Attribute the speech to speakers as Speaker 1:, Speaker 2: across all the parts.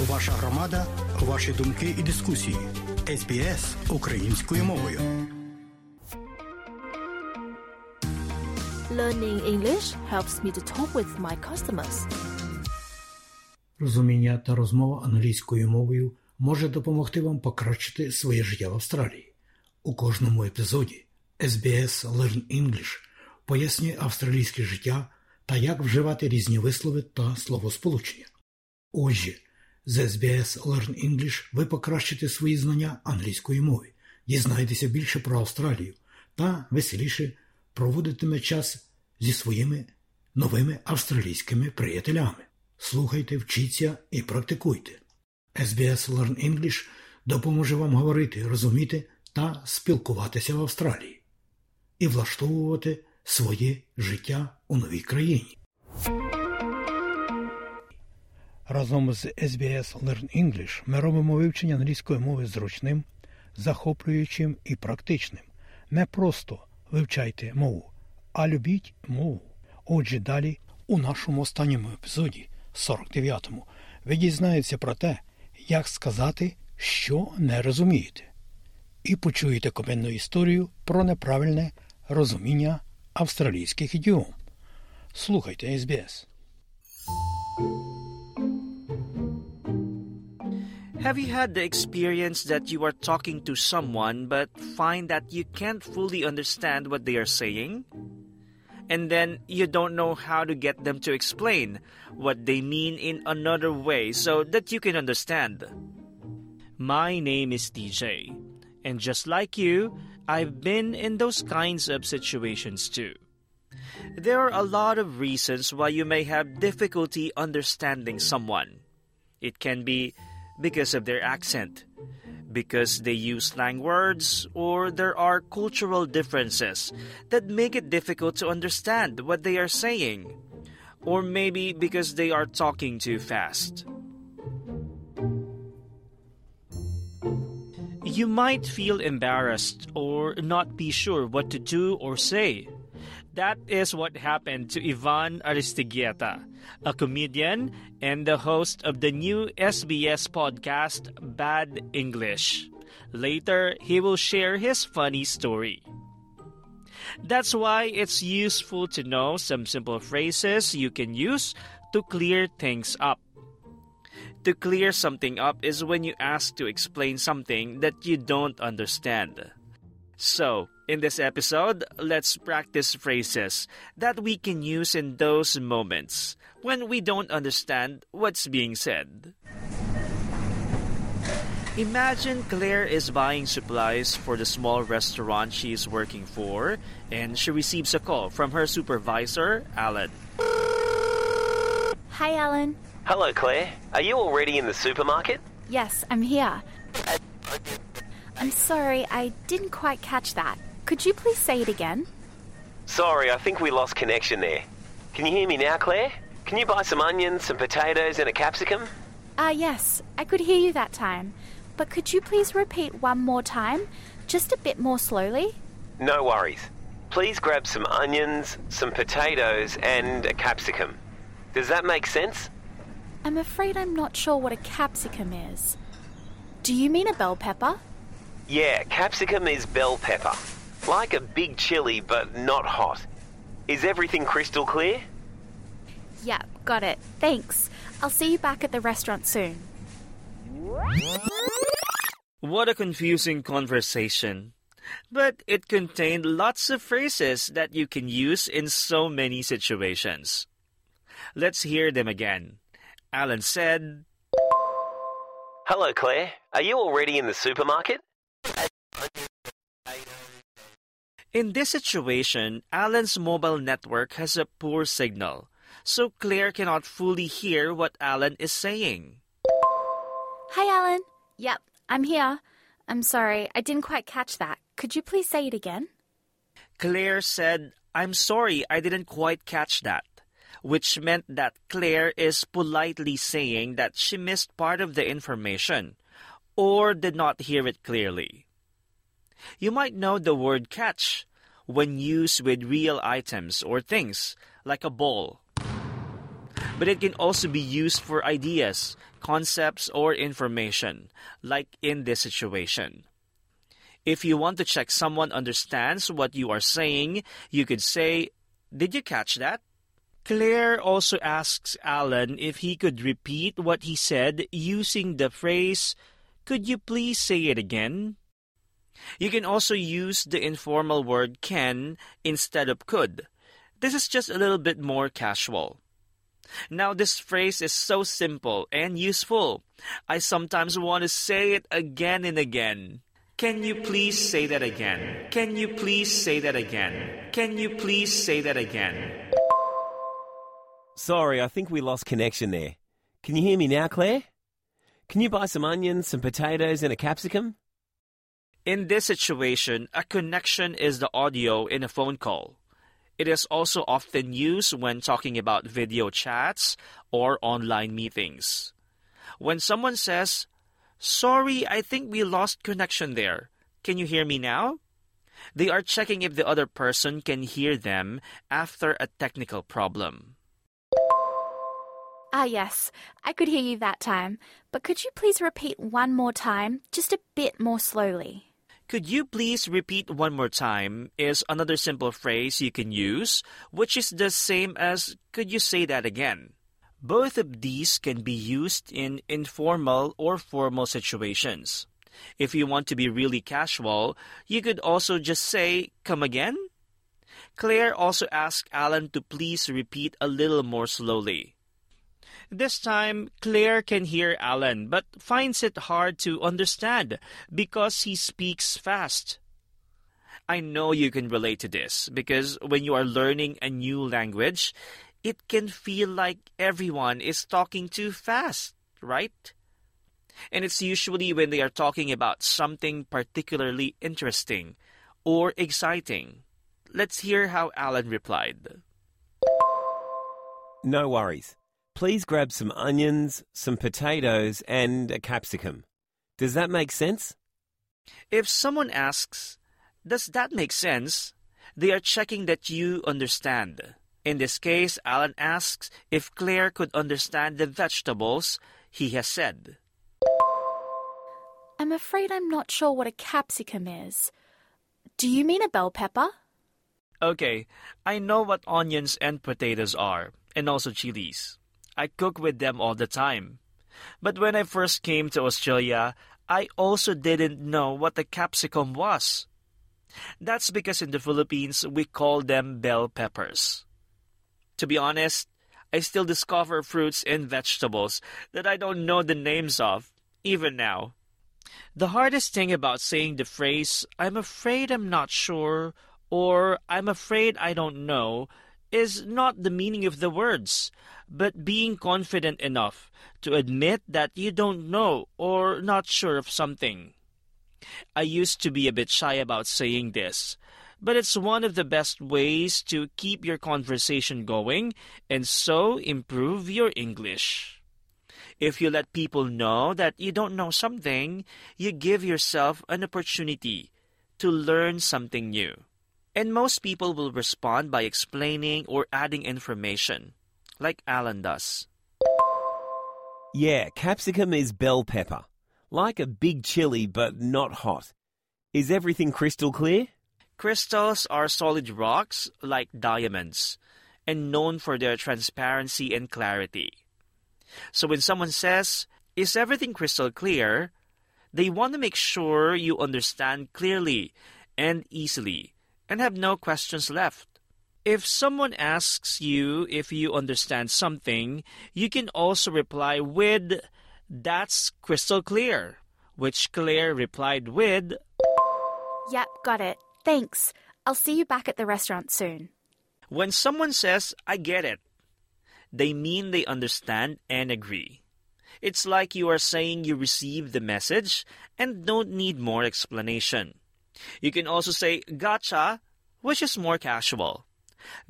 Speaker 1: Ваша громада, ваші думки і дискусії. СБС українською мовою.
Speaker 2: Learning English helps me to talk with my customers.
Speaker 1: Розуміння та розмова англійською мовою може допомогти вам покращити своє життя в Австралії. У кожному епізоді SBS Learn English пояснює австралійське життя та як вживати різні вислови та словосполучення. Отже, з SBS Learn English ви покращите свої знання англійської мови, дізнаєтеся більше про Австралію та веселіше проводитиме час зі своїми новими австралійськими приятелями. Слухайте, вчіться і практикуйте. SBS Learn English допоможе вам говорити, розуміти та спілкуватися в Австралії і влаштовувати своє життя у новій країні. Разом з SBS Learn English ми робимо вивчення англійської мови зручним, захоплюючим і практичним. Не просто вивчайте мову, а любіть мову. Отже, далі у нашому останньому епізоді, 49-му, ви дізнаєтеся про те, як сказати, що не розумієте, і почуєте коменну історію про неправильне розуміння австралійських ідіом. Слухайте SBS.
Speaker 3: Have you had the experience that you are talking to someone but find that you can't fully understand what they are saying? And then you don't know how to get them to explain what they mean in another way so that you can understand. My name is TJ, and just like you, I've been in those kinds of situations too. There are a lot of reasons why you may have difficulty understanding someone. It can be because of their accent, because they use slang words, or there are cultural differences that make it difficult to understand what they are saying, or maybe because they are talking too fast. You might feel embarrassed or not be sure what to do or say. That is what happened to Ivan Aristigueta, a comedian and the host of the new SBS podcast Bad English. Later, he will share his funny story. That's why it's useful to know some simple phrases you can use to clear things up. To clear something up is when you ask to explain something that you don't understand. So, in this episode, let's practice phrases that we can use in those moments when we don't understand what's being said. Imagine Claire is buying supplies for the small restaurant she is working for, and she receives a call from her supervisor, Alan.
Speaker 2: Hi, Alan.
Speaker 4: Hello, Claire. Are you already in the supermarket?
Speaker 2: Yes, I'm here. I'm sorry, I didn't quite catch that. Could you please say it again?
Speaker 4: Sorry, I think we lost connection there. Can you hear me now, Claire? Can you buy some onions, some potatoes, and a capsicum?
Speaker 2: Ah, yes, I could hear you that time. But could you please repeat one more time? Just a bit more slowly?
Speaker 4: No worries. Please grab some onions, some potatoes, and a capsicum. Does that make sense?
Speaker 2: I'm afraid I'm not sure what a capsicum is. Do you mean a bell pepper?
Speaker 4: Yeah, capsicum is bell pepper. Like a big chili, but not hot. Is everything crystal clear?
Speaker 2: Yeah, got it. Thanks. I'll see you back at the restaurant soon.
Speaker 3: What a confusing conversation. But it contained lots of phrases that you can use in so many situations. Let's hear them again. Alan said,
Speaker 4: Hello, Claire. Are you already in the supermarket?
Speaker 3: In this situation, Alan's mobile network has a poor signal, so Claire cannot fully hear what Alan is saying.
Speaker 2: Hi, Alan. Yep, I'm here. I'm sorry, I didn't quite catch that. Could you please say it again?
Speaker 3: Claire said, I'm sorry, I didn't quite catch that, which meant that Claire is politely saying that she missed part of the information or did not hear it clearly. You might know the word catch when used with real items or things, like a ball. but it can also be used for ideas, concepts, or information, like in this situation. If you want to check someone understands what you are saying, you could say, Did you catch that? Claire also asks Alan if he could repeat what he said using the phrase, Could you please say it again? You can also use the informal word can instead of could. This is just a little bit more casual. Now, this phrase is so simple and useful. I sometimes want to say it again and again. Can you please say that again? Can you please say that again? Can you please say that again?
Speaker 5: Sorry, I think we lost connection there. Can you hear me now, Claire? Can you buy some onions, some potatoes, and a capsicum?
Speaker 3: In this situation, a connection is the audio in a phone call. It is also often used when talking about video chats or online meetings. When someone says, Sorry, I think we lost connection there. Can you hear me now? They are checking if the other person can hear them after a technical problem.
Speaker 2: Ah, yes, I could hear you that time, but could you please repeat one more time, just a bit more slowly?
Speaker 3: Could you please repeat one more time is another simple phrase you can use, which is the same as could you say that again? Both of these can be used in informal or formal situations. If you want to be really casual, you could also just say, Come again? Claire also asked Alan to please repeat a little more slowly. This time, Claire can hear Alan but finds it hard to understand because he speaks fast. I know you can relate to this because when you are learning a new language, it can feel like everyone is talking too fast, right? And it's usually when they are talking about something particularly interesting or exciting. Let's hear how Alan replied.
Speaker 5: No worries. Please grab some onions, some potatoes, and a capsicum. Does that make sense?
Speaker 3: If someone asks, Does that make sense? they are checking that you understand. In this case, Alan asks if Claire could understand the vegetables he has said.
Speaker 2: I'm afraid I'm not sure what a capsicum is. Do you mean a bell pepper?
Speaker 3: Okay, I know what onions and potatoes are, and also chilies. I cook with them all the time. But when I first came to Australia, I also didn't know what a capsicum was. That's because in the Philippines we call them bell peppers. To be honest, I still discover fruits and vegetables that I don't know the names of, even now. The hardest thing about saying the phrase, I'm afraid I'm not sure, or I'm afraid I don't know, is not the meaning of the words, but being confident enough to admit that you don't know or not sure of something. I used to be a bit shy about saying this, but it's one of the best ways to keep your conversation going and so improve your English. If you let people know that you don't know something, you give yourself an opportunity to learn something new. And most people will respond by explaining or adding information, like Alan does.
Speaker 5: Yeah, capsicum is bell pepper. Like a big chili, but not hot. Is everything crystal clear?
Speaker 3: Crystals are solid rocks like diamonds and known for their transparency and clarity. So when someone says, Is everything crystal clear? they want to make sure you understand clearly and easily and have no questions left. If someone asks you if you understand something, you can also reply with, That's crystal clear, which Claire replied with,
Speaker 2: Yep, got it. Thanks. I'll see you back at the restaurant soon.
Speaker 3: When someone says, I get it, they mean they understand and agree. It's like you are saying you received the message and don't need more explanation. You can also say gotcha, which is more casual.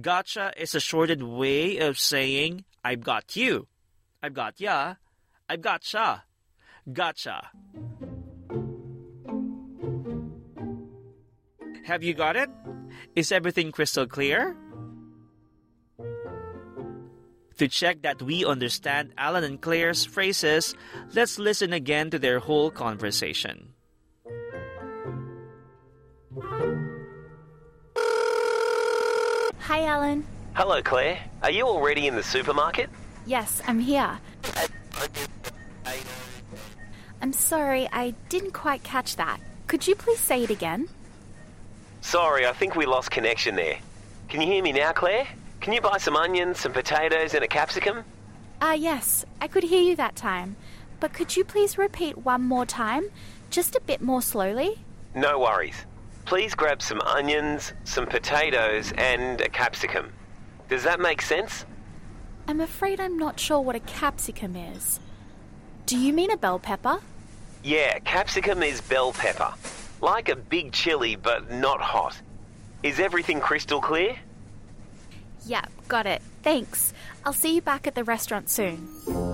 Speaker 3: Gotcha is a shortened way of saying I've got you. I've got ya. I've gotcha. Gotcha. Have you got it? Is everything crystal clear? To check that we understand Alan and Claire's phrases, let's listen again to their whole conversation.
Speaker 2: Hi, Alan.
Speaker 4: Hello, Claire. Are you already in the supermarket?
Speaker 2: Yes, I'm here. I'm sorry, I didn't quite catch that. Could you please say it again?
Speaker 4: Sorry, I think we lost connection there. Can you hear me now, Claire? Can you buy some onions, some potatoes, and a capsicum?
Speaker 2: Ah, yes, I could hear you that time. But could you please repeat one more time? Just a bit more slowly?
Speaker 4: No worries. Please grab some onions, some potatoes, and a capsicum. Does that make sense?
Speaker 2: I'm afraid I'm not sure what a capsicum is. Do you mean a bell pepper?
Speaker 4: Yeah, capsicum is bell pepper. Like a big chili, but not hot. Is everything crystal clear?
Speaker 2: Yep, got it. Thanks. I'll see you back at the restaurant soon.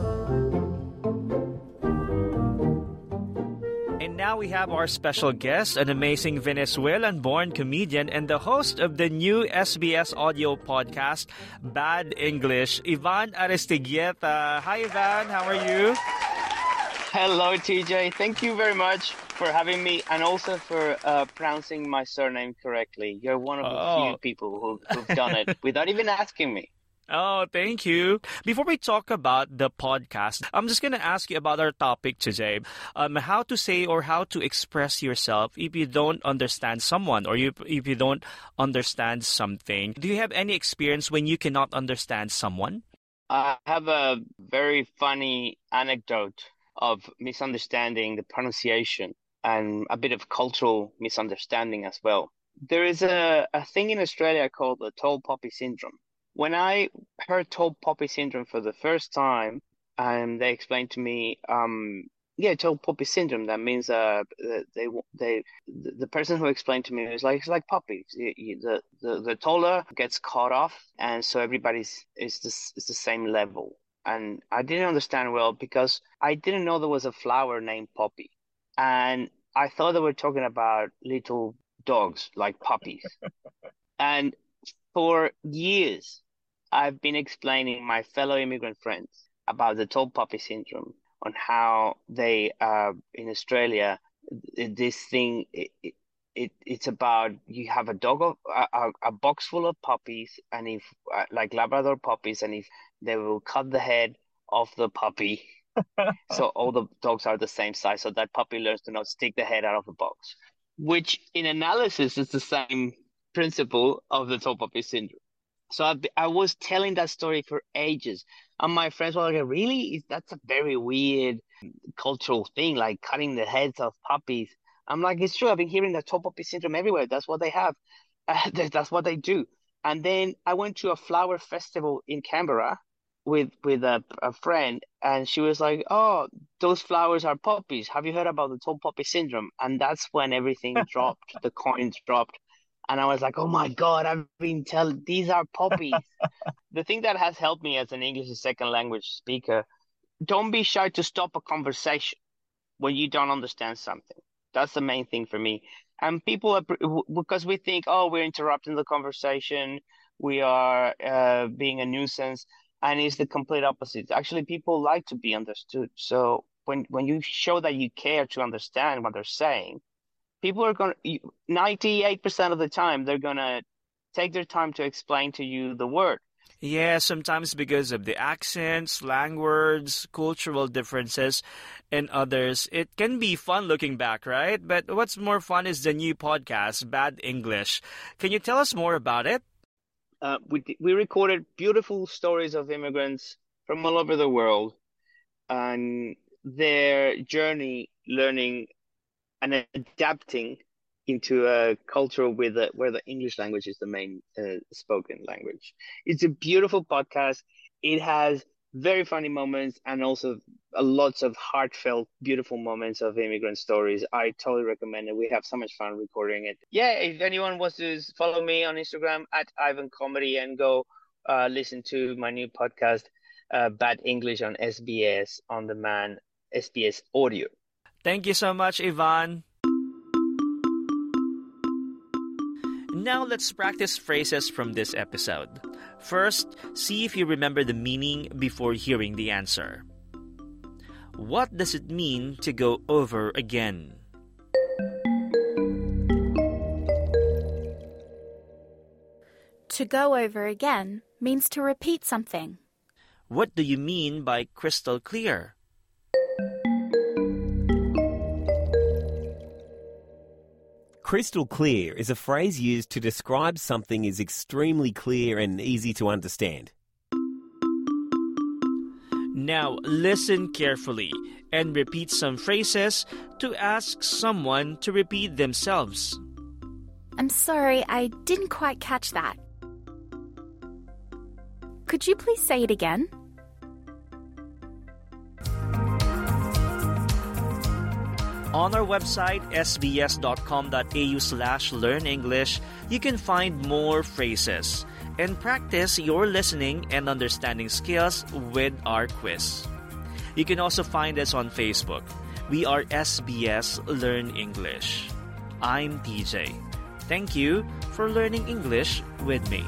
Speaker 3: Now we have our special guest, an amazing Venezuelan born comedian and the host of the new SBS audio podcast, Bad English, Ivan Aristigueta. Hi, Ivan. How are you?
Speaker 6: Hello, TJ. Thank you very much for having me and also for uh, pronouncing my surname correctly. You're one of the
Speaker 3: Oh.
Speaker 6: few people who, who've done it without even asking me.
Speaker 3: Oh, thank you. Before we talk about the podcast, I'm just going to ask you about our topic today. Um, how to say or how to express yourself if you don't understand someone or you, if you don't understand something. Do you have any experience when you cannot understand someone?
Speaker 6: I have a very funny anecdote of misunderstanding the pronunciation and a bit of cultural misunderstanding as well. There is a, a thing in Australia called the tall poppy syndrome. When I heard tall poppy syndrome for the first time, and they explained to me, um, yeah, tall poppy syndrome. That means uh, they they the the person who explained to me was like it's like you- The the the taller gets cut off, and so everybody's is this is the same level and I didn't understand well because I didn't know there was a flower named Poppy. And I thought they were talking about little dogs like puppies. and for years, I've been explaining my fellow immigrant friends about the tall poppy syndrome, on how they, uh, in Australia, this thing, it, it, it, it's about you have a dog of a, a, box full of puppies, and if uh, like Labrador puppies, and if they will cut the head of the puppy. so all the dogs are the same size, so that puppy learns to not stick the head out of the box. Which, in analysis, is the same principle of the tall puppy syndrome. So I, I was telling that story for ages, and my friends were like, "Really? That's a very weird cultural thing, like cutting the heads of puppies?" I'm like, "It's true. I've been hearing the top puppy syndrome everywhere. That's what they have. Uh, that's what they do." And then I went to a flower festival in Canberra with with a, a friend, and she was like, "Oh, those flowers are poppies. Have you heard about the top poppy syndrome?" And that's when everything dropped. The coins dropped, and I was like, "Oh my God! I've been telling these are poppies." the thing that has helped me as an English second language speaker: don't be shy to stop a conversation when you don't understand something. That's the main thing for me. And people are because we think, "Oh, we're interrupting the conversation. We are uh, being a nuisance." and it's the complete opposite. Actually, people like to be understood. So when when you show that you care to understand what they're saying, people are going to ninety eight percent of the time they're gonna take their time to explain to you the word.
Speaker 3: Yeah, sometimes because of the accents, slang words, cultural differences, and others. It can be fun looking back, right? But what's more fun is the new podcast, Bad English. Can you tell us more about it?
Speaker 6: Uh, we we recorded beautiful stories of immigrants from all over the world and their journey learning and adapting into a culture with where the English language is the main uh, spoken language. It's a beautiful podcast. It has very funny moments and also lots of heartfelt, beautiful moments of immigrant stories. I totally recommend it. We have so much fun recording it. Yeah, if anyone wants to follow me on Instagram at Ivan Comedy and go uh, listen to my new podcast, uh, Bad English on SBS on demand, SBS Audio.
Speaker 3: Thank you so much, Ivan. Now let's practice phrases from this episode. First, see if you remember the meaning before hearing the answer. What does it mean to go over again?
Speaker 2: To go over again means to repeat something.
Speaker 3: What do you mean by crystal clear?
Speaker 5: Crystal clear is a phrase used to describe something is extremely clear and easy to understand.
Speaker 3: Now listen carefully and repeat some phrases to ask someone to repeat themselves.
Speaker 2: I'm sorry, I didn't quite catch that. Could you please say it again?
Speaker 3: On our website, sbs.com.au slash learn English, you can find more phrases and practice your listening and understanding skills with our quiz. You can also find us on Facebook. We are SBS Learn English. I'm TJ. Thank you for learning English with me.